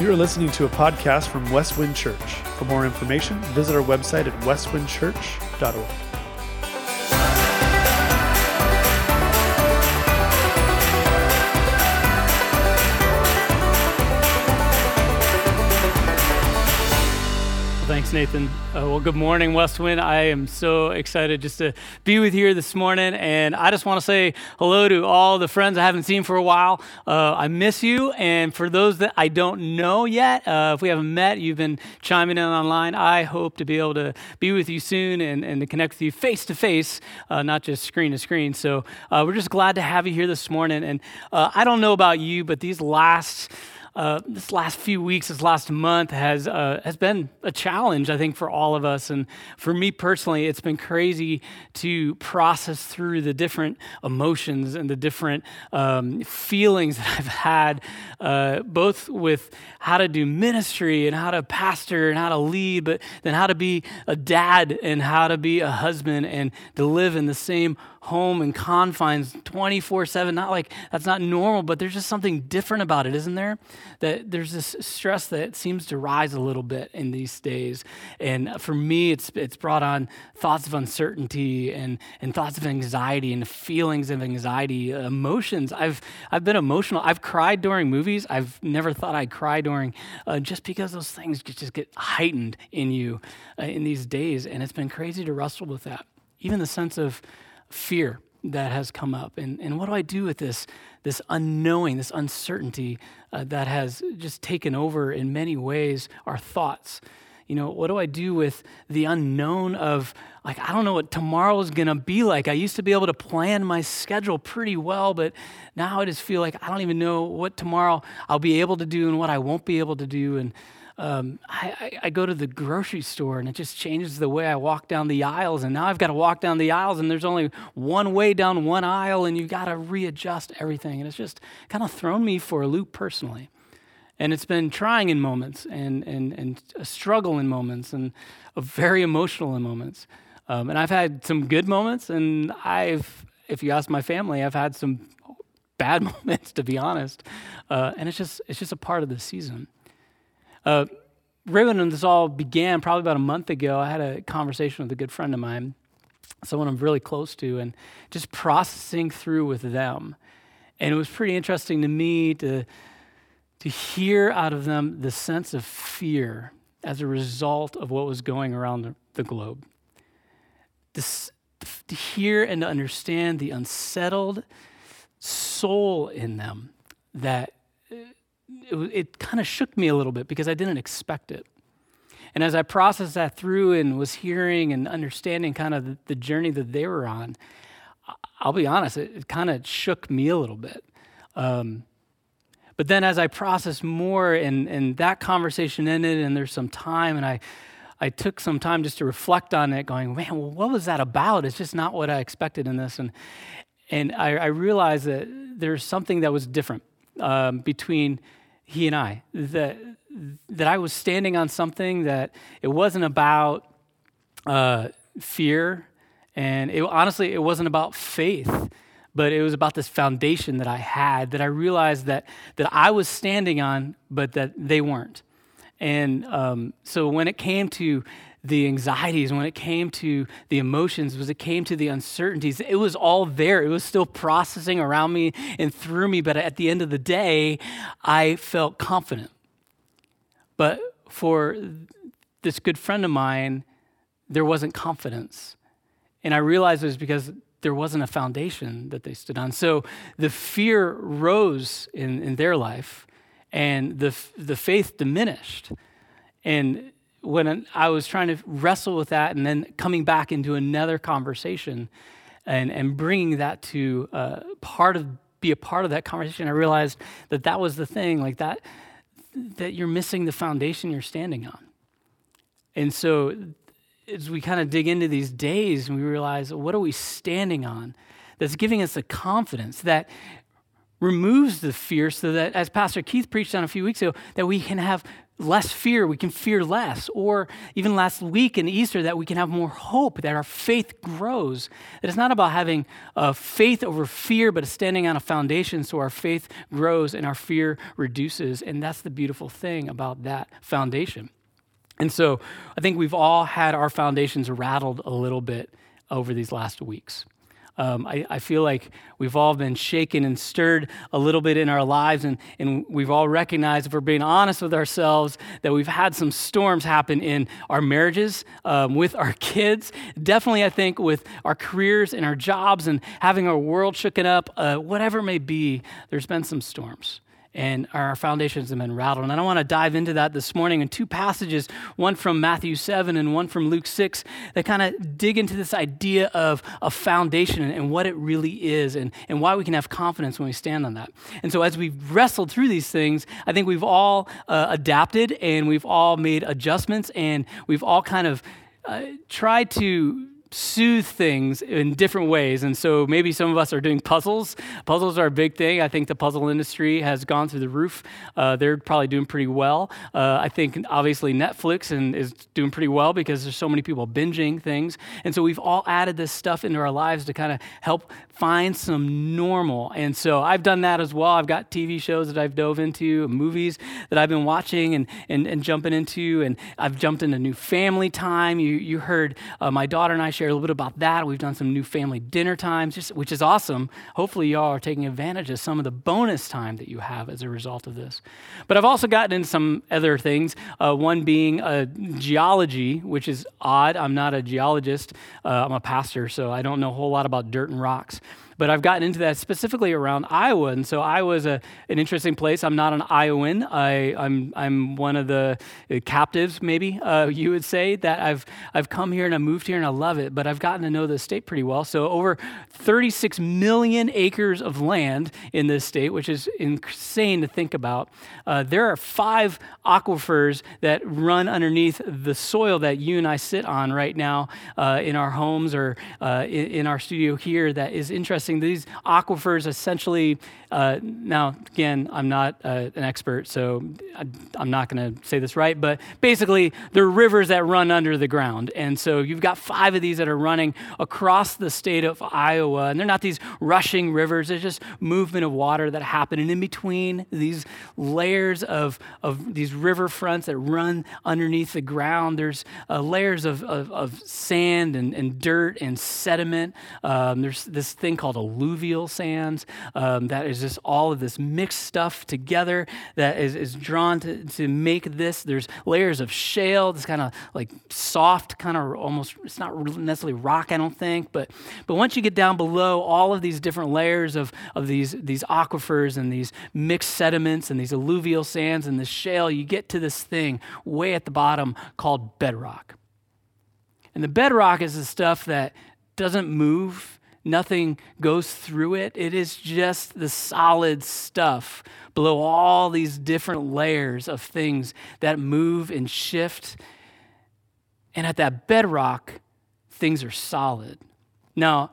You are listening to a podcast from Westwind Church. For more information, visit our website at westwindchurch.org. Thanks, Nathan. Uh, well, good morning, Westwind. I am so excited just to be with you here this morning. And I just want to say hello to all the friends I haven't seen for a while. Uh, I miss you. And for those that I don't know yet, uh, if we haven't met, you've been chiming in online. I hope to be able to be with you soon and, and to connect with you face to face, not just screen to screen. So uh, we're just glad to have you here this morning. And uh, I don't know about you, but these last uh, this last few weeks, this last month has uh, has been a challenge, I think, for all of us. And for me personally, it's been crazy to process through the different emotions and the different um, feelings that I've had, uh, both with how to do ministry and how to pastor and how to lead, but then how to be a dad and how to be a husband and to live in the same home and confines 24 7. Not like that's not normal, but there's just something different about it, isn't there? That there's this stress that seems to rise a little bit in these days. And for me, it's, it's brought on thoughts of uncertainty and, and thoughts of anxiety and feelings of anxiety, emotions. I've, I've been emotional. I've cried during movies. I've never thought I'd cry during, uh, just because those things just get heightened in you uh, in these days. And it's been crazy to wrestle with that. Even the sense of, fear that has come up. And, and what do I do with this, this unknowing, this uncertainty uh, that has just taken over in many ways our thoughts? You know, what do I do with the unknown of, like, I don't know what tomorrow is going to be like. I used to be able to plan my schedule pretty well, but now I just feel like I don't even know what tomorrow I'll be able to do and what I won't be able to do. And um, I, I, go to the grocery store and it just changes the way I walk down the aisles. And now I've got to walk down the aisles and there's only one way down one aisle and you've got to readjust everything. And it's just kind of thrown me for a loop personally. And it's been trying in moments and, and, and a struggle in moments and very emotional in moments. Um, and I've had some good moments and I've, if you ask my family, I've had some bad moments to be honest. Uh, and it's just, it's just a part of the season. Uh, when this all began, probably about a month ago, I had a conversation with a good friend of mine, someone I'm really close to, and just processing through with them. And it was pretty interesting to me to, to hear out of them the sense of fear as a result of what was going around the, the globe. To hear and to understand the unsettled soul in them that it, it kind of shook me a little bit because I didn't expect it. And as I processed that through and was hearing and understanding kind of the, the journey that they were on, I'll be honest, it, it kind of shook me a little bit. Um, but then as I processed more and, and that conversation ended and there's some time and I, I took some time just to reflect on it going, man, well, what was that about? It's just not what I expected in this. And, and I, I realized that there's something that was different um, between he and I, that, that I was standing on something that it wasn't about uh, fear, and it, honestly, it wasn't about faith, but it was about this foundation that I had that I realized that, that I was standing on, but that they weren't. And um, so when it came to the anxieties, when it came to the emotions, when it came to the uncertainties, it was all there. It was still processing around me and through me. But at the end of the day, I felt confident. But for this good friend of mine, there wasn't confidence. And I realized it was because there wasn't a foundation that they stood on. So the fear rose in, in their life and the, the faith diminished. And when I was trying to wrestle with that and then coming back into another conversation and, and bringing that to uh, part of be a part of that conversation, I realized that that was the thing, like that, that you're missing the foundation you're standing on. And so as we kind of dig into these days and we realize, what are we standing on that's giving us the confidence that removes the fear so that, as Pastor Keith preached on a few weeks ago, that we can have less fear, we can fear less. Or even last week in Easter, that we can have more hope, that our faith grows. That it's not about having faith over fear, but standing on a foundation so our faith grows and our fear reduces. And that's the beautiful thing about that foundation. And so I think we've all had our foundations rattled a little bit over these last weeks. Um, I, I, feel like we've all been shaken and stirred a little bit in our lives, and, and we've all recognized, if we're being honest with ourselves, that we've had some storms happen in our marriages, um, with our kids, definitely, I think, with our careers and our jobs and having our world shooken up, uh, whatever it may be, there's been some storms and our foundations have been rattled. And I don't want to dive into that this morning in two passages, one from Matthew 7 and one from Luke 6, that kind of dig into this idea of a foundation and what it really is and, and why we can have confidence when we stand on that. And so, as we've wrestled through these things, I think we've all uh, adapted and we've all made adjustments and we've all kind of uh, tried to soothe things in different ways. And so maybe some of us are doing puzzles. Puzzles are a big thing. I think the puzzle industry has gone through the roof. Uh, they're probably doing pretty well. Uh, I think obviously Netflix and is doing pretty well because there's so many people binging things. And so we've all added this stuff into our lives to kind of help find some normal. And so I've done that as well. I've got TV shows that I've dove into, movies that I've been watching and, and, and jumping into, and I've jumped into new family time. You, you heard uh, my daughter and I a little bit about that. We've done some new family dinner times, just, which is awesome. Hopefully, y'all are taking advantage of some of the bonus time that you have as a result of this. But I've also gotten into some other things, uh, one being uh, geology, which is odd. I'm not a geologist, uh, I'm a pastor, so I don't know a whole lot about dirt and rocks but I've gotten into that specifically around Iowa. And so Iowa is a, an interesting place. I'm not an Iowan. I, I'm, I'm one of the captives, maybe uh, you would say, that I've, I've come here and I moved here and I love it, but I've gotten to know the state pretty well. So over 36 million acres of land in this state, which is insane to think about. Uh, there are five aquifers that run underneath the soil that you and I sit on right now uh, in our homes or uh, in, in our studio here that is interesting these aquifers essentially, uh, now again, I'm not uh, an expert, so I, am not going to say this right, but basically, they're rivers that run under the ground. And so you've got five of these that are running across the state of Iowa, and they're not these rushing rivers, they're just movement of water that happen. And in between these layers of, of these river fronts that run underneath the ground, there's uh, layers of, of, of, sand and, and dirt and sediment. Um, there's this thing called alluvial sands. Um, that is just all of this mixed stuff together that is, is drawn to, to make this. There's layers of shale, this kind of like soft, kind of almost, it's not necessarily rock, I don't think, but, but once you get down below all of these different layers of, of these, these aquifers and these mixed sediments and these alluvial sands and this shale, you get to this thing way at the bottom called bedrock. And the bedrock is the stuff that doesn't move Nothing goes through it. It is just the solid stuff below all these different layers of things that move and shift. And at that bedrock, things are solid. Now,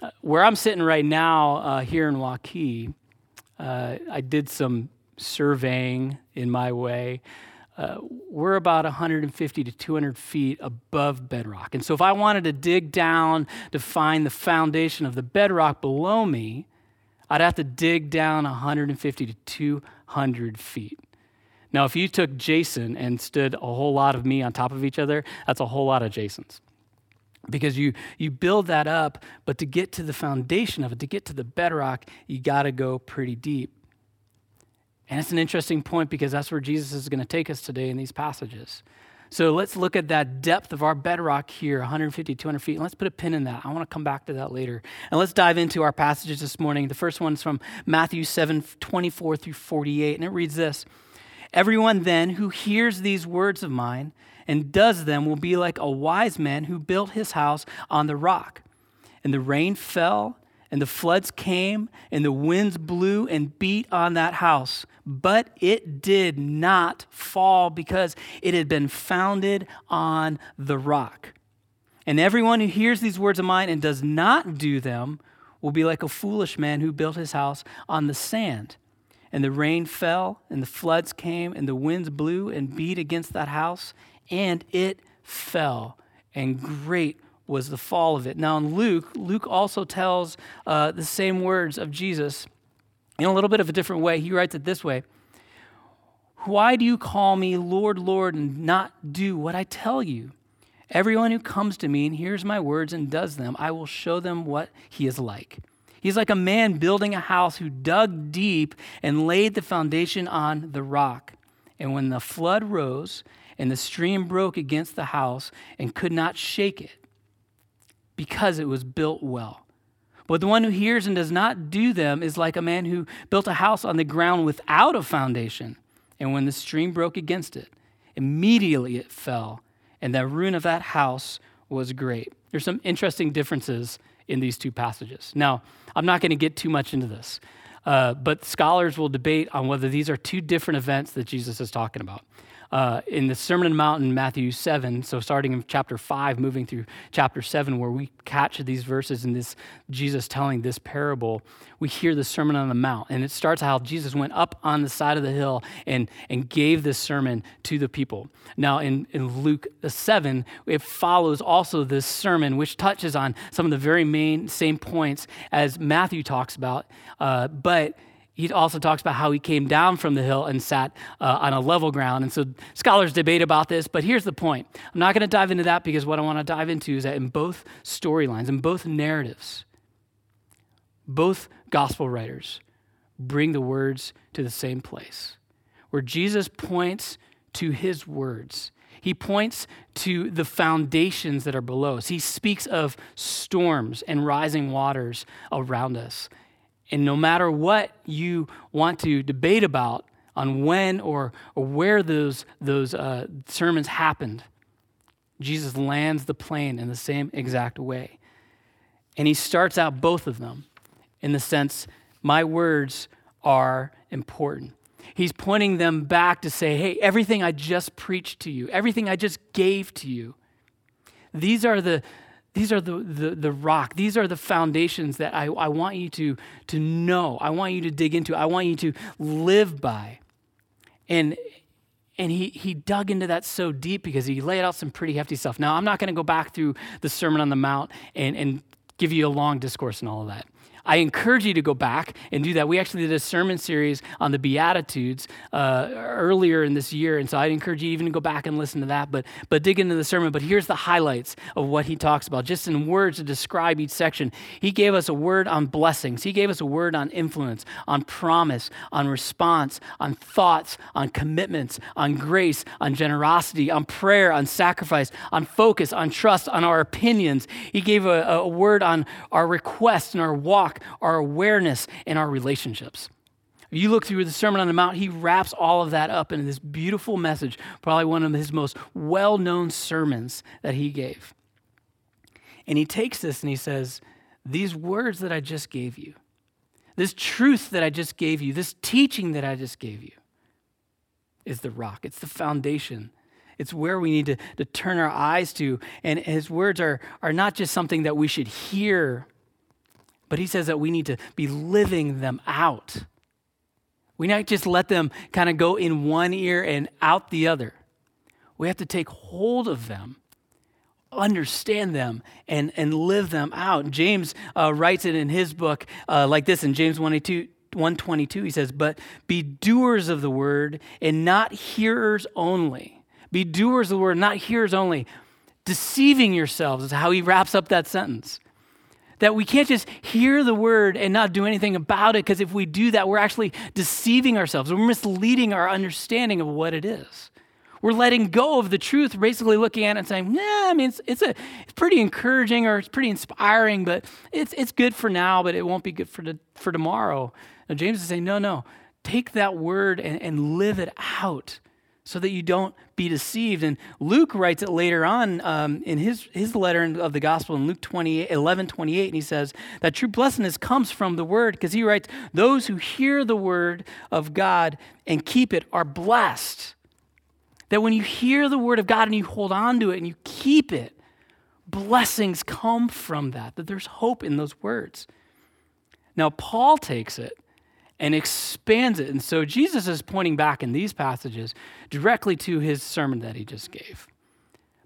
uh, where I'm sitting right now uh, here in Waukee, uh, I did some surveying in my way uh, we're about 150 to 200 feet above bedrock. And so if I wanted to dig down to find the foundation of the bedrock below me, I'd have to dig down 150 to 200 feet. Now, if you took Jason and stood a whole lot of me on top of each other, that's a whole lot of Jasons. Because you, you build that up, but to get to the foundation of it, to get to the bedrock, you got to go pretty deep. And it's an interesting point because that's where Jesus is going to take us today in these passages. So let's look at that depth of our bedrock here, 150, 200 feet, and let's put a pin in that. I want to come back to that later. And let's dive into our passages this morning. The first one is from Matthew 7, 24 through 48, and it reads this Everyone then who hears these words of mine and does them will be like a wise man who built his house on the rock. And the rain fell and the floods came, and the winds blew and beat on that house. But it did not fall because it had been founded on the rock. And everyone who hears these words of mine and does not do them will be like a foolish man who built his house on the sand. and the rain fell, and the floods came, and the winds blew and beat against that house, and it fell, and great was the fall of it. Now, in Luke, Luke also tells uh, the same words of Jesus in a little bit of a different way. He writes it this way Why do you call me Lord, Lord, and not do what I tell you? Everyone who comes to me and hears my words and does them, I will show them what he is like. He's like a man building a house who dug deep and laid the foundation on the rock. And when the flood rose and the stream broke against the house and could not shake it, because it was built well. But the one who hears and does not do them is like a man who built a house on the ground without a foundation. And when the stream broke against it, immediately it fell, and the ruin of that house was great. There's some interesting differences in these two passages. Now, I'm not going to get too much into this, uh, but scholars will debate on whether these are two different events that Jesus is talking about uh, in the Sermon on the Mount in Matthew 7, so starting in chapter 5, moving through chapter 7, where we catch these verses in this Jesus telling this parable, we hear the Sermon on the Mount. And it starts how Jesus went up on the side of the hill and, and gave this sermon to the people. Now, in, in Luke 7, it follows also this sermon, which touches on some of the very main same points as Matthew talks about, uh, but he also talks about how he came down from the hill and sat uh, on a level ground. And so scholars debate about this, but here's the point. I'm not going to dive into that because what I want to dive into is that in both storylines, in both narratives, both gospel writers bring the words to the same place where Jesus points to his words. He points to the foundations that are below us. He speaks of storms and rising waters around us. And no matter what you want to debate about on when or, or where those, those uh, sermons happened, Jesus lands the plane in the same exact way. And he starts out both of them in the sense, my words are important. He's pointing them back to say, hey, everything I just preached to you, everything I just gave to you, these are the, these are the, the, the, rock. These are the foundations that I, I want you to, to know. I want you to dig into. I want you to live by. And, and he, he dug into that so deep because he laid out some pretty hefty stuff. Now, I'm not going to go back through the Sermon on the Mount and, and give you a long discourse and all of that. I encourage you to go back and do that. We actually did a sermon series on the Beatitudes uh, earlier in this year, and so I'd encourage you even to go back and listen to that. But but dig into the sermon. But here's the highlights of what he talks about, just in words to describe each section. He gave us a word on blessings. He gave us a word on influence, on promise, on response, on thoughts, on commitments, on grace, on generosity, on prayer, on sacrifice, on focus, on trust, on our opinions. He gave a, a word on our requests and our walk our awareness, and our relationships. If you look through the Sermon on the Mount, he wraps all of that up in this beautiful message, probably one of his most well known sermons that he gave. And he takes this and he says, These words that I just gave you, this truth that I just gave you, this teaching that I just gave you, is the rock. It's the foundation. It's where we need to, to turn our eyes to. And his words are, are not just something that we should hear but he says that we need to be living them out. We not just let them kind of go in one ear and out the other. We have to take hold of them, understand them, and, and live them out. James uh, writes it in his book uh, like this in James 122, 122. He says, But be doers of the word and not hearers only. Be doers of the word, not hearers only. Deceiving yourselves is how he wraps up that sentence. That we can't just hear the word and not do anything about it, because if we do that, we're actually deceiving ourselves. We're misleading our understanding of what it is. We're letting go of the truth, basically looking at it and saying, "Yeah, I mean, it's, it's, a, it's pretty encouraging or it's pretty inspiring, but it's, it's good for now, but it won't be good for, the, for tomorrow. And James is saying, no, no, take that word and, and live it out so that you don't be deceived. And Luke writes it later on um, in his, his letter of the gospel in Luke 28, 11 28, and he says that true blessedness comes from the word because he writes, Those who hear the word of God and keep it are blessed. That when you hear the word of God and you hold on to it and you keep it, blessings come from that, that there's hope in those words. Now, Paul takes it and expands it. And so Jesus is pointing back in these passages directly to his sermon that he just gave.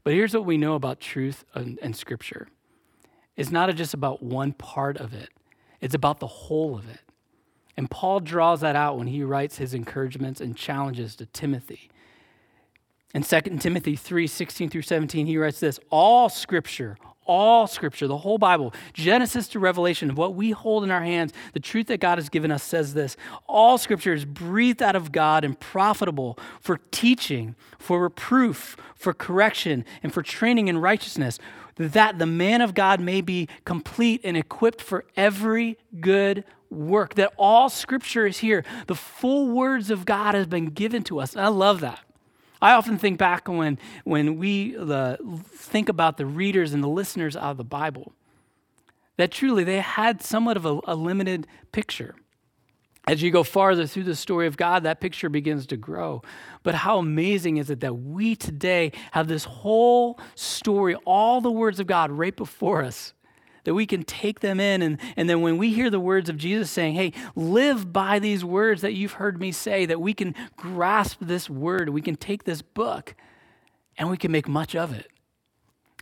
But here's what we know about truth and, and Scripture it's not just about one part of it, it's about the whole of it. And Paul draws that out when he writes his encouragements and challenges to Timothy. In 2 Timothy 3 16 through 17, he writes this All scripture, all scripture, the whole Bible, Genesis to Revelation, what we hold in our hands, the truth that God has given us says this All scripture is breathed out of God and profitable for teaching, for reproof, for correction, and for training in righteousness, that the man of God may be complete and equipped for every good work. That all scripture is here. The full words of God has been given to us. And I love that. I often think back when, when we think about the readers and the listeners of the Bible, that truly they had somewhat of a, a limited picture. As you go farther through the story of God, that picture begins to grow. But how amazing is it that we today have this whole story, all the words of God right before us? That we can take them in. And, and then when we hear the words of Jesus saying, hey, live by these words that you've heard me say, that we can grasp this word, we can take this book, and we can make much of it.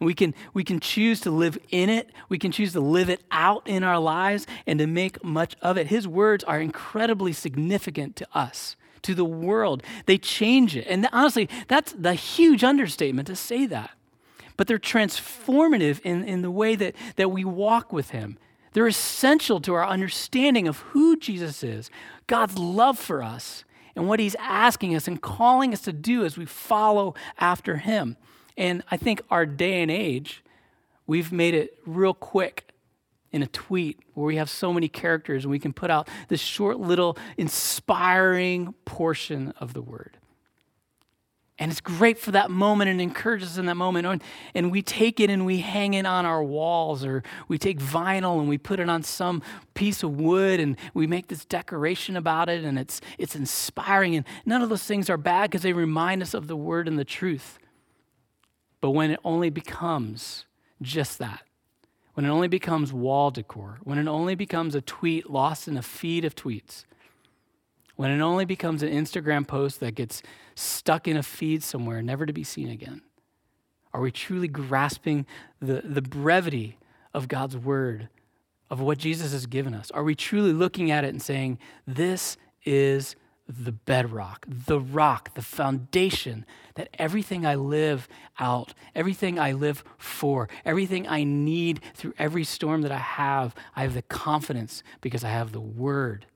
We can, we can choose to live in it. We can choose to live it out in our lives and to make much of it. His words are incredibly significant to us, to the world. They change it. And honestly, that's the huge understatement to say that but they're transformative in, in the way that, that we walk with Him. They're essential to our understanding of who Jesus is, God's love for us, and what He's asking us and calling us to do as we follow after Him. And I think our day and age, we've made it real quick in a tweet where we have so many characters and we can put out this short little inspiring portion of the word. And it's great for that moment and encourages us in that moment. And we take it and we hang it on our walls, or we take vinyl and we put it on some piece of wood and we make this decoration about it, and it's, it's inspiring. And none of those things are bad because they remind us of the word and the truth. But when it only becomes just that, when it only becomes wall decor, when it only becomes a tweet lost in a feed of tweets, when it only becomes an Instagram post that gets stuck in a feed somewhere, never to be seen again? Are we truly grasping the, the brevity of God's word, of what Jesus has given us? Are we truly looking at it and saying, This is the bedrock, the rock, the foundation that everything I live out, everything I live for, everything I need through every storm that I have, I have the confidence because I have the word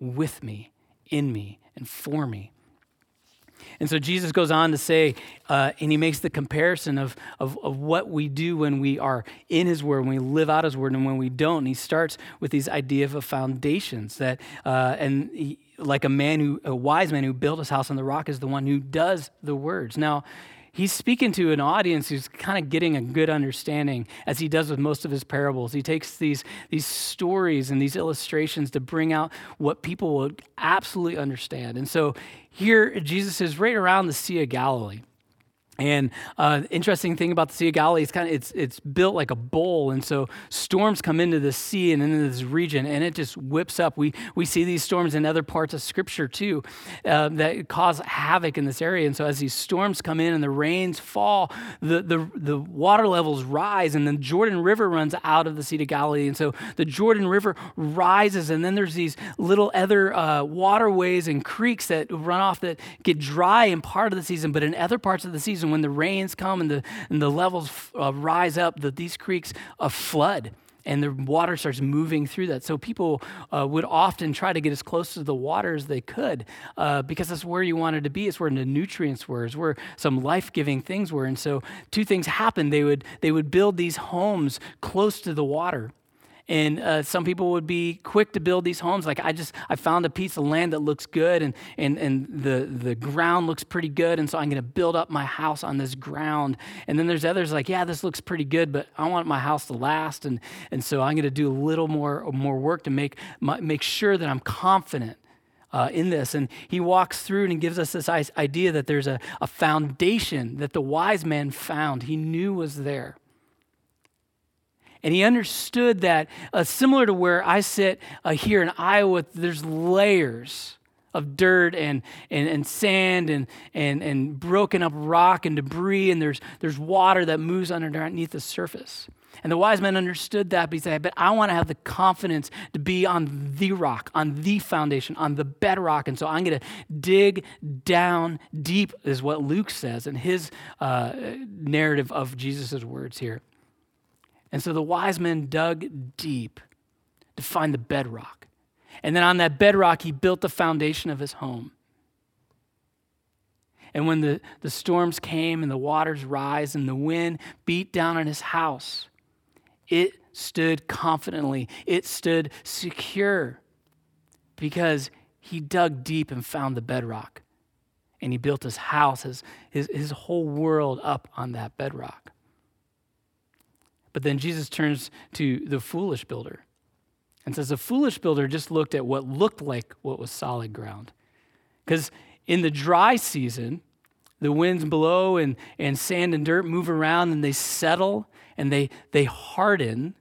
with me, in me, and for me. And so Jesus goes on to say, uh, and he makes the comparison of, of, of, what we do when we are in his word, when we live out his word, and when we don't. And he starts with these idea of foundations that, uh, and he, like a man who, a wise man who built his house on the rock is the one who does the words. Now, he's speaking to an audience who's kind of getting a good understanding, as he does with most of his parables. He takes these, these stories and these illustrations to bring out what people will absolutely understand. And so here, Jesus is right around the Sea of Galilee. And uh, interesting thing about the Sea of Galilee, it's kind of it's it's built like a bowl, and so storms come into the sea and into this region, and it just whips up. We we see these storms in other parts of Scripture too, uh, that cause havoc in this area. And so as these storms come in and the rains fall, the the the water levels rise, and the Jordan River runs out of the Sea of Galilee, and so the Jordan River rises, and then there's these little other uh, waterways and creeks that run off that get dry in part of the season, but in other parts of the season and when the rains come and the, and the levels uh, rise up, the, these creeks uh, flood and the water starts moving through that. So people uh, would often try to get as close to the water as they could uh, because that's where you wanted to be. It's where the nutrients were. It's where some life-giving things were. And so two things happened. They would they would build these homes close to the water. And uh, some people would be quick to build these homes. Like I just, I found a piece of land that looks good and, and, and the, the ground looks pretty good. And so I'm going to build up my house on this ground. And then there's others like, yeah, this looks pretty good, but I want my house to last. And, and so I'm going to do a little more, more work to make, my, make sure that I'm confident uh, in this. And he walks through and gives us this idea that there's a, a foundation that the wise man found, he knew was there. And he understood that, uh, similar to where I sit uh, here in Iowa, there's layers of dirt and, and, and sand and, and, and broken up rock and debris, and there's, there's water that moves underneath the surface. And the wise men understood that, but he said, But I want to have the confidence to be on the rock, on the foundation, on the bedrock. And so I'm going to dig down deep, is what Luke says in his uh, narrative of Jesus' words here. And so the wise men dug deep to find the bedrock. And then on that bedrock, he built the foundation of his home. And when the, the storms came and the waters rise and the wind beat down on his house, it stood confidently, it stood secure because he dug deep and found the bedrock. And he built his house, his, his, his whole world up on that bedrock. But then Jesus turns to the foolish builder and says, The foolish builder just looked at what looked like what was solid ground. Because in the dry season, the winds blow and, and sand and dirt move around and they settle and they, they harden,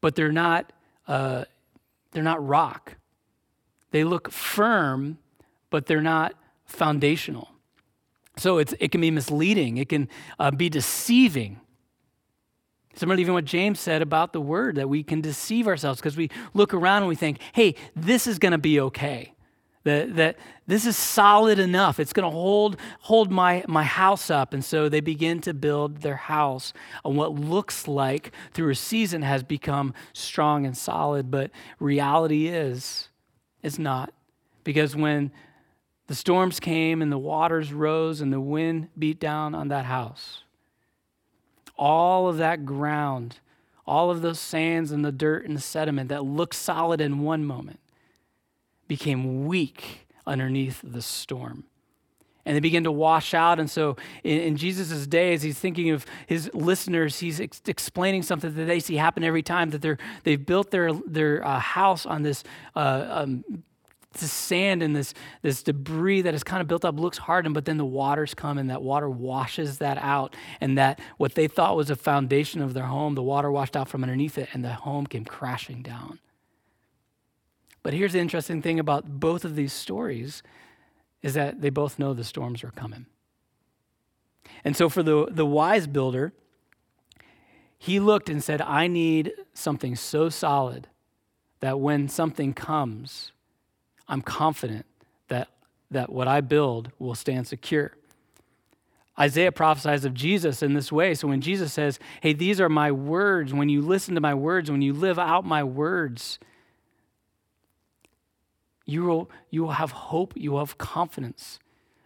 but they're not, uh, they're not rock. They look firm, but they're not foundational. So it's, it can be misleading, it can uh, be deceiving. Similar to even what James said about the word, that we can deceive ourselves because we look around and we think, hey, this is going to be okay. That, that this is solid enough. It's going to hold, hold my, my house up. And so they begin to build their house on what looks like through a season has become strong and solid. But reality is, it's not. Because when the storms came and the waters rose and the wind beat down on that house, all of that ground, all of those sands and the dirt and the sediment that looked solid in one moment became weak underneath the storm. And they begin to wash out. And so in, in Jesus' day, as he's thinking of his listeners, he's ex- explaining something that they see happen every time that they're, they've built their, their uh, house on this uh, um, this sand and this, this debris that is kind of built up looks hardened, but then the waters come and that water washes that out. And that what they thought was a foundation of their home, the water washed out from underneath it, and the home came crashing down. But here's the interesting thing about both of these stories is that they both know the storms are coming. And so for the, the wise builder, he looked and said, I need something so solid that when something comes, I'm confident that, that what I build will stand secure. Isaiah prophesies of Jesus in this way. So when Jesus says, Hey, these are my words, when you listen to my words, when you live out my words, you will, you will have hope, you will have confidence.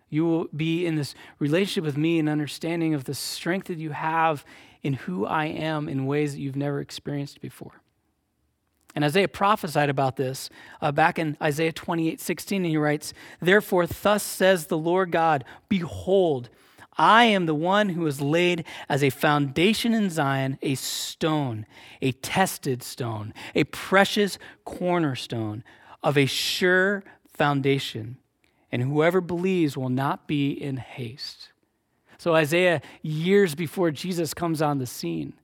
You will be in this relationship with me and understanding of the strength that you have in who I am in ways that you've never experienced before. And Isaiah prophesied about this uh, back in Isaiah 28 16, and he writes, Therefore, thus says the Lord God, Behold, I am the one who is laid as a foundation in Zion, a stone, a tested stone, a precious cornerstone of a sure foundation, and whoever believes will not be in haste. So, Isaiah, years before Jesus comes on the scene,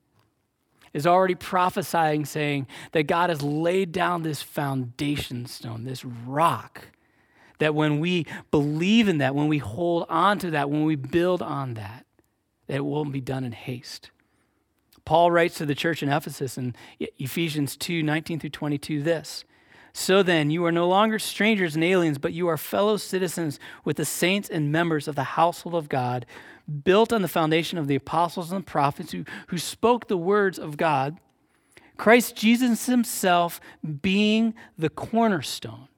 is already prophesying, saying that God has laid down this foundation stone, this rock, that when we believe in that, when we hold on to that, when we build on that, that it won't be done in haste. Paul writes to the church in Ephesus in Ephesians 2 19 through 22 this so then, you are no longer strangers and aliens, but you are fellow citizens with the saints and members of the household of God, built on the foundation of the apostles and the prophets who, who spoke the words of God, Christ Jesus himself being the cornerstone,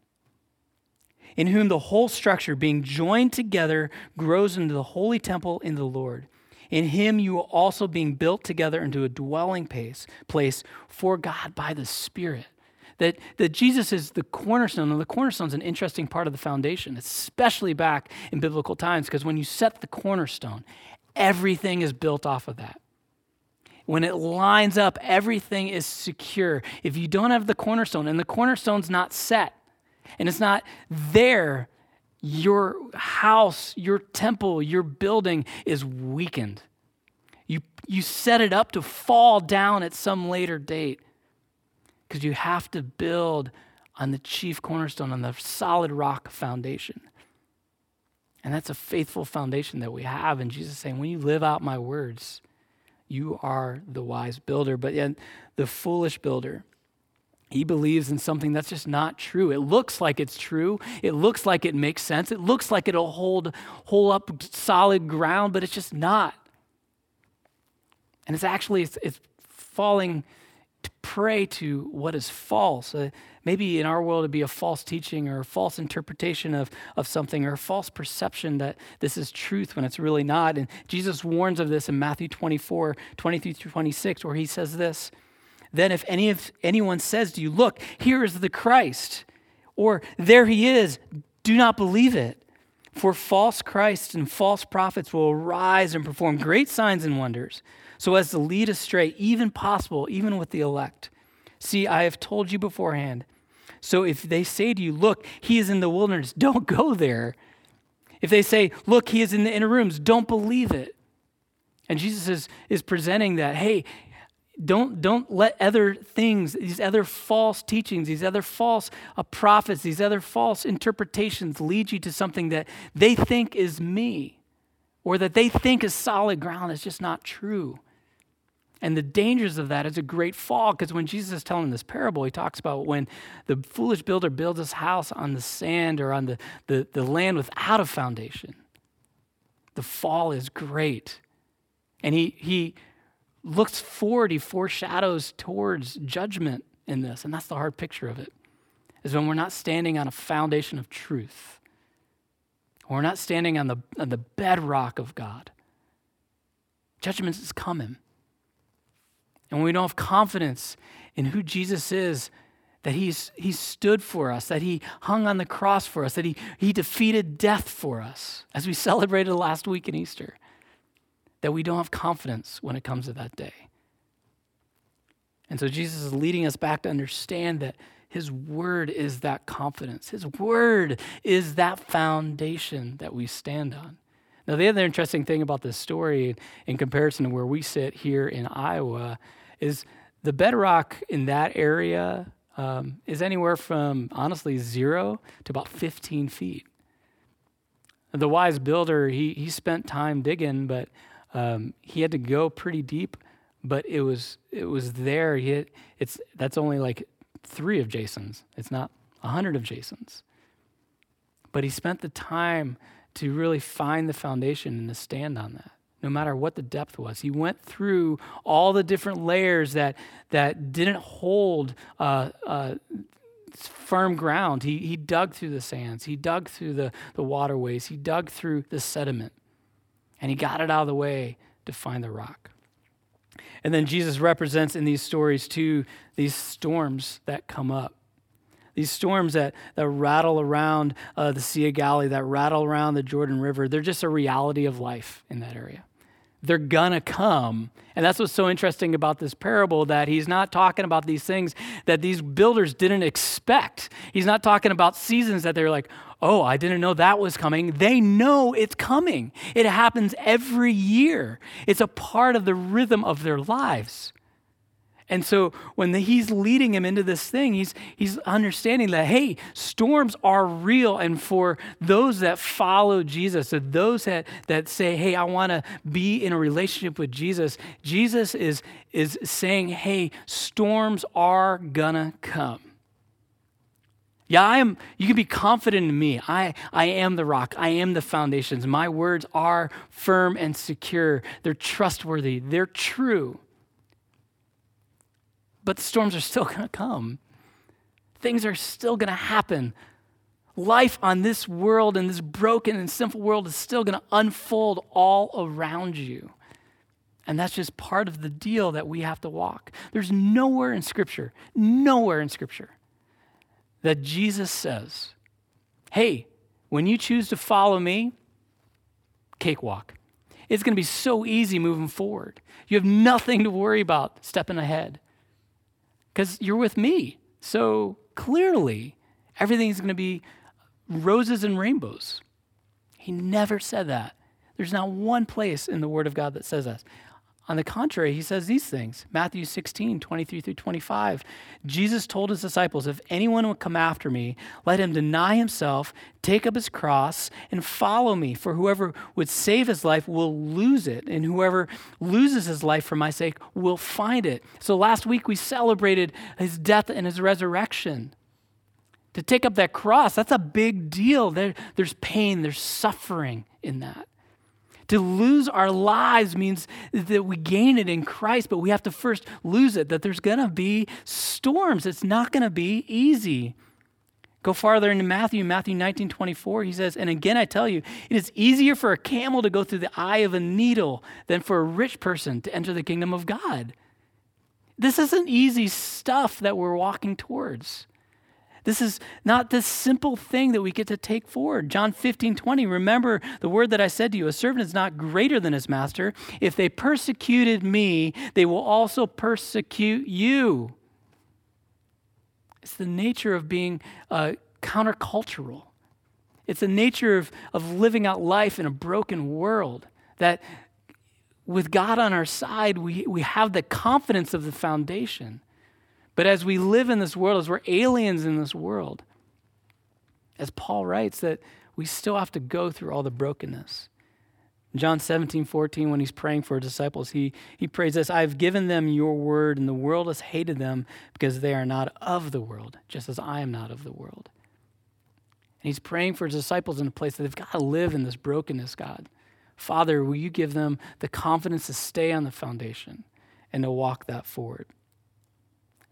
in whom the whole structure, being joined together, grows into the holy temple in the Lord. In him you are also being built together into a dwelling place, place for God by the Spirit. That, that Jesus is the cornerstone, and the cornerstone is an interesting part of the foundation, especially back in biblical times, because when you set the cornerstone, everything is built off of that. When it lines up, everything is secure. If you don't have the cornerstone, and the cornerstone's not set, and it's not there, your house, your temple, your building is weakened. You, you set it up to fall down at some later date because you have to build on the chief cornerstone, on the solid rock foundation. And that's a faithful foundation that we have. And Jesus saying, when you live out my words, you are the wise builder. But yet, the foolish builder, he believes in something that's just not true. It looks like it's true. It looks like it makes sense. It looks like it'll hold, hold up solid ground, but it's just not. And it's actually it's, it's falling prey to what is false. Uh, maybe in our world it'd be a false teaching or a false interpretation of, of something or a false perception that this is truth when it's really not. And Jesus warns of this in Matthew 24, 23 through 26, where he says this Then if any of anyone says to you, Look, here is the Christ, or there he is, do not believe it. For false Christs and false prophets will arise and perform great signs and wonders so as to lead astray, even possible, even with the elect. See, I have told you beforehand. So if they say to you, Look, he is in the wilderness, don't go there. If they say, Look, he is in the inner rooms, don't believe it. And Jesus is, is presenting that, hey, don't, don't let other things, these other false teachings, these other false uh, prophets, these other false interpretations lead you to something that they think is me or that they think is solid ground. is just not true. And the dangers of that is a great fall because when Jesus is telling this parable, he talks about when the foolish builder builds his house on the sand or on the, the, the land without a foundation. The fall is great. And he, he looks forward, he foreshadows towards judgment in this. And that's the hard picture of it, is when we're not standing on a foundation of truth. We're not standing on the, on the bedrock of God. Judgment is coming. And when we don't have confidence in who Jesus is, that he's, he stood for us, that he hung on the cross for us, that he, he defeated death for us, as we celebrated last week in Easter, that we don't have confidence when it comes to that day. And so Jesus is leading us back to understand that his word is that confidence. His word is that foundation that we stand on. Now, the other interesting thing about this story, in comparison to where we sit here in Iowa, is the bedrock in that area um, is anywhere from honestly zero to about 15 feet. The wise builder, he, he spent time digging, but um, he had to go pretty deep. But it was it was there. He had, it's that's only like three of Jason's. It's not a hundred of Jason's. But he spent the time to really find the foundation and to stand on that, no matter what the depth was. He went through all the different layers that, that didn't hold uh, uh, firm ground. He, he dug through the sands, he dug through the, the waterways, he dug through the sediment, and he got it out of the way to find the rock. And then Jesus represents in these stories too these storms that come up these storms that, that rattle around uh, the Sea of Galilee, that rattle around the Jordan River, they're just a reality of life in that area. They're gonna come. And that's what's so interesting about this parable that he's not talking about these things that these builders didn't expect. He's not talking about seasons that they're like, oh, I didn't know that was coming. They know it's coming. It happens every year, it's a part of the rhythm of their lives. And so when the, he's leading him into this thing, he's, he's understanding that, hey, storms are real. And for those that follow Jesus, so those that, that say, hey, I want to be in a relationship with Jesus, Jesus is, is saying, hey, storms are going to come. Yeah, I am, you can be confident in me. I, I am the rock. I am the foundations. My words are firm and secure. They're trustworthy. They're true. But the storms are still going to come. Things are still going to happen. Life on this world and this broken and sinful world is still going to unfold all around you. And that's just part of the deal that we have to walk. There's nowhere in Scripture, nowhere in Scripture, that Jesus says, hey, when you choose to follow me, cakewalk. It's going to be so easy moving forward. You have nothing to worry about stepping ahead because you're with me. So clearly, everything's going to be roses and rainbows. He never said that. There's not one place in the Word of God that says that. On the contrary, he says these things Matthew 16, 23 through 25. Jesus told his disciples, If anyone would come after me, let him deny himself, take up his cross, and follow me. For whoever would save his life will lose it, and whoever loses his life for my sake will find it. So last week we celebrated his death and his resurrection. To take up that cross, that's a big deal. There, there's pain, there's suffering in that. To lose our lives means that we gain it in Christ, but we have to first lose it, that there's going to be storms. It's not going to be easy. Go farther into Matthew, Matthew 19, 24, he says, And again I tell you, it is easier for a camel to go through the eye of a needle than for a rich person to enter the kingdom of God. This isn't easy stuff that we're walking towards. This is not this simple thing that we get to take forward. John 15, 20, remember the word that I said to you a servant is not greater than his master. If they persecuted me, they will also persecute you. It's the nature of being uh, countercultural. It's the nature of, of living out life in a broken world that with God on our side, we, we have the confidence of the foundation. But as we live in this world, as we're aliens in this world, as Paul writes, that we still have to go through all the brokenness. John 17, 14, when he's praying for his disciples, he, he prays this I've given them your word, and the world has hated them because they are not of the world, just as I am not of the world. And he's praying for his disciples in a place that they've got to live in this brokenness, God. Father, will you give them the confidence to stay on the foundation and to walk that forward?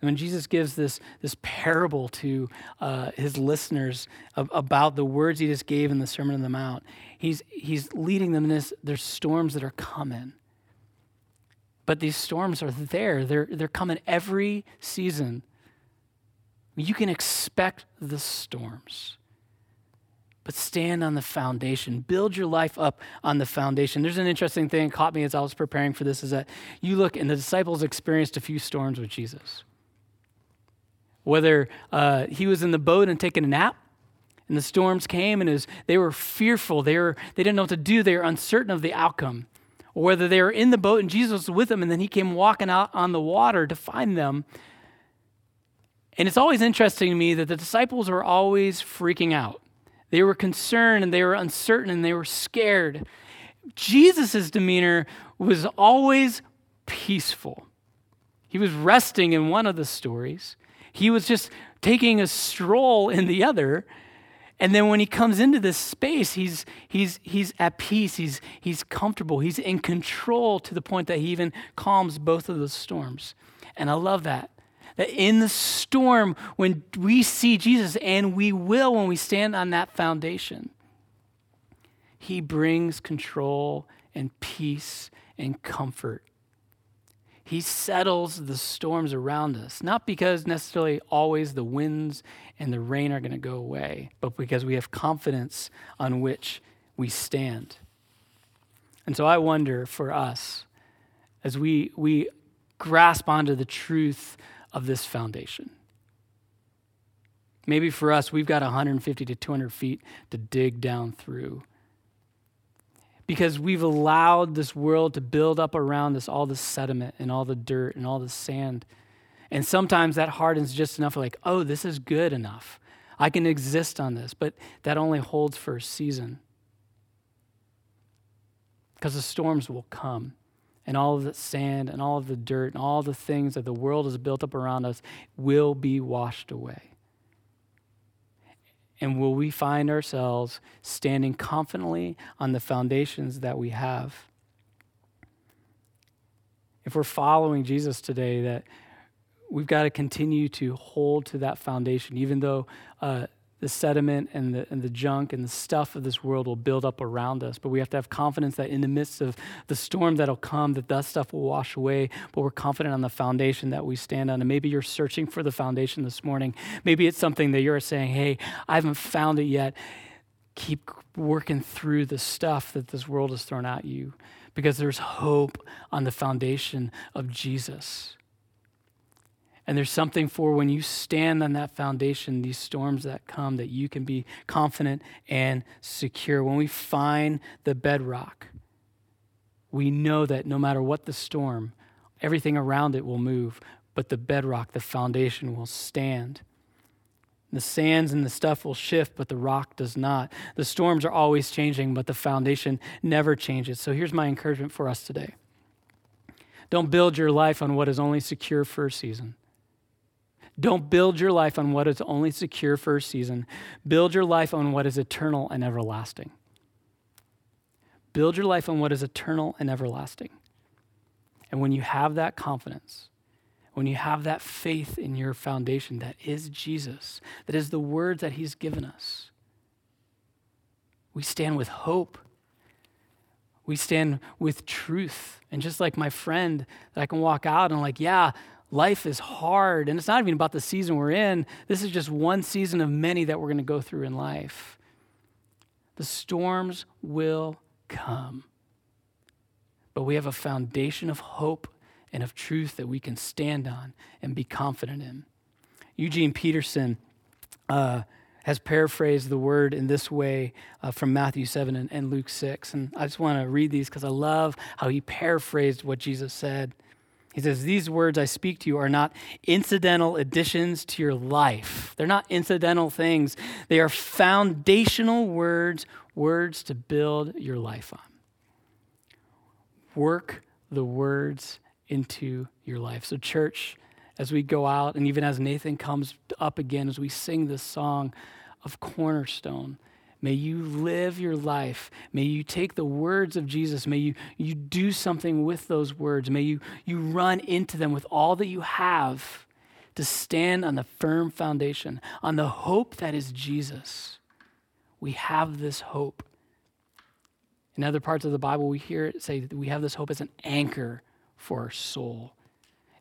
And when Jesus gives this, this parable to uh, his listeners of, about the words he just gave in the Sermon on the Mount, he's, he's leading them in this. There's storms that are coming. But these storms are there, they're, they're coming every season. You can expect the storms but stand on the foundation. Build your life up on the foundation. There's an interesting thing that caught me as I was preparing for this is that you look and the disciples experienced a few storms with Jesus whether uh, he was in the boat and taking a nap and the storms came and was, they were fearful. They, were, they didn't know what to do. They were uncertain of the outcome. Or whether they were in the boat and jesus was with them and then he came walking out on the water to find them. And it's always interesting to me that the disciples were always freaking out. They were concerned and they were uncertain and they were scared. Jesus' demeanor was always peaceful. He was resting in one of the stories he was just taking a stroll in the other. And then when he comes into this space, he's, he's, he's at peace, he's, he's comfortable, he's in control to the point that he even calms both of those storms. And I love that. That in the storm, when we see Jesus, and we will when we stand on that foundation, he brings control and peace and comfort he settles the storms around us, not because necessarily always the winds and the rain are going to go away, but because we have confidence on which we stand. And so I wonder for us, as we, we grasp onto the truth of this foundation, maybe for us, we've got 150 to 200 feet to dig down through because we've allowed this world to build up around us all the sediment and all the dirt and all the sand. And sometimes that hardens just enough, like, oh, this is good enough. I can exist on this. But that only holds for a season. Because the storms will come, and all of the sand and all of the dirt and all the things that the world has built up around us will be washed away. And will we find ourselves standing confidently on the foundations that we have? If we're following Jesus today, that we've got to continue to hold to that foundation, even though uh, the sediment and the, and the junk and the stuff of this world will build up around us. But we have to have confidence that in the midst of the storm that'll come, that that stuff will wash away. But we're confident on the foundation that we stand on. And maybe you're searching for the foundation this morning. Maybe it's something that you're saying, hey, I haven't found it yet. Keep working through the stuff that this world has thrown at you because there's hope on the foundation of Jesus. And there's something for when you stand on that foundation, these storms that come, that you can be confident and secure. When we find the bedrock, we know that no matter what the storm, everything around it will move, but the bedrock, the foundation will stand. The sands and the stuff will shift, but the rock does not. The storms are always changing, but the foundation never changes. So here's my encouragement for us today don't build your life on what is only secure for a season. Don't build your life on what is only secure for a season. Build your life on what is eternal and everlasting. Build your life on what is eternal and everlasting. And when you have that confidence, when you have that faith in your foundation that is Jesus, that is the words that He's given us, we stand with hope. We stand with truth. And just like my friend, that I can walk out and, like, yeah, life is hard. And it's not even about the season we're in. This is just one season of many that we're going to go through in life. The storms will come. But we have a foundation of hope and of truth that we can stand on and be confident in. Eugene Peterson uh, has paraphrased the word in this way uh, from Matthew 7 and, and Luke 6. And I just want to read these because I love how he paraphrased what Jesus said. He says, These words I speak to you are not incidental additions to your life. They're not incidental things. They are foundational words, words to build your life on. Work the words into your life. So, church, as we go out, and even as Nathan comes up again, as we sing this song of Cornerstone, may you live your life. May you take the words of Jesus. May you, you do something with those words. May you, you run into them with all that you have to stand on the firm foundation, on the hope that is Jesus. We have this hope. In other parts of the Bible, we hear it say that we have this hope as an anchor for our soul.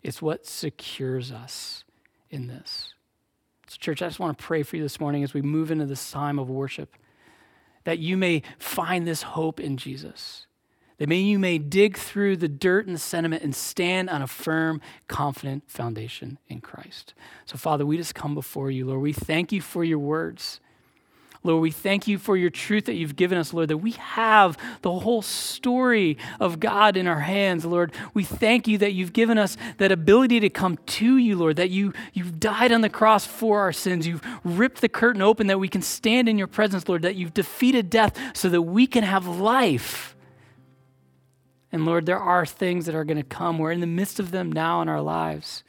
It's what secures us in this. So, church, I just want to pray for you this morning as we move into this time of worship that you may find this hope in Jesus. That may you may dig through the dirt and the sediment and stand on a firm, confident foundation in Christ. So, Father, we just come before you, Lord. We thank you for your words. Lord, we thank you for your truth that you've given us, Lord, that we have the whole story of God in our hands, Lord. We thank you that you've given us that ability to come to you, Lord, that you, you've died on the cross for our sins. You've ripped the curtain open that we can stand in your presence, Lord, that you've defeated death so that we can have life. And Lord, there are things that are going to come. We're in the midst of them now in our lives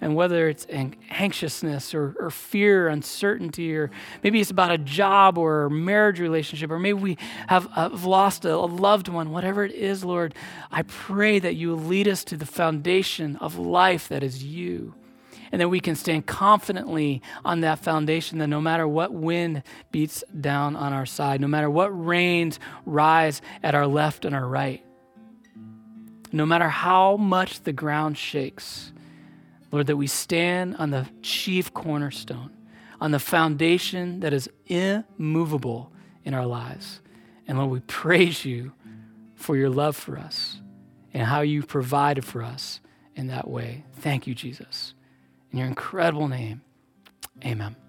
and whether it's anxiousness or, or fear, uncertainty, or maybe it's about a job or a marriage relationship, or maybe we have, lost a, a loved one, whatever it is, Lord, I pray that you lead us to the foundation of life that is you. And that we can stand confidently on that foundation that no matter what wind beats down on our side, no matter what rains rise at our left and our right, no matter how much the ground shakes, Lord, that we stand on the chief cornerstone, on the foundation that is immovable in our lives. And Lord, we praise you for your love for us and how you provided for us in that way. Thank you, Jesus. In your incredible name, amen.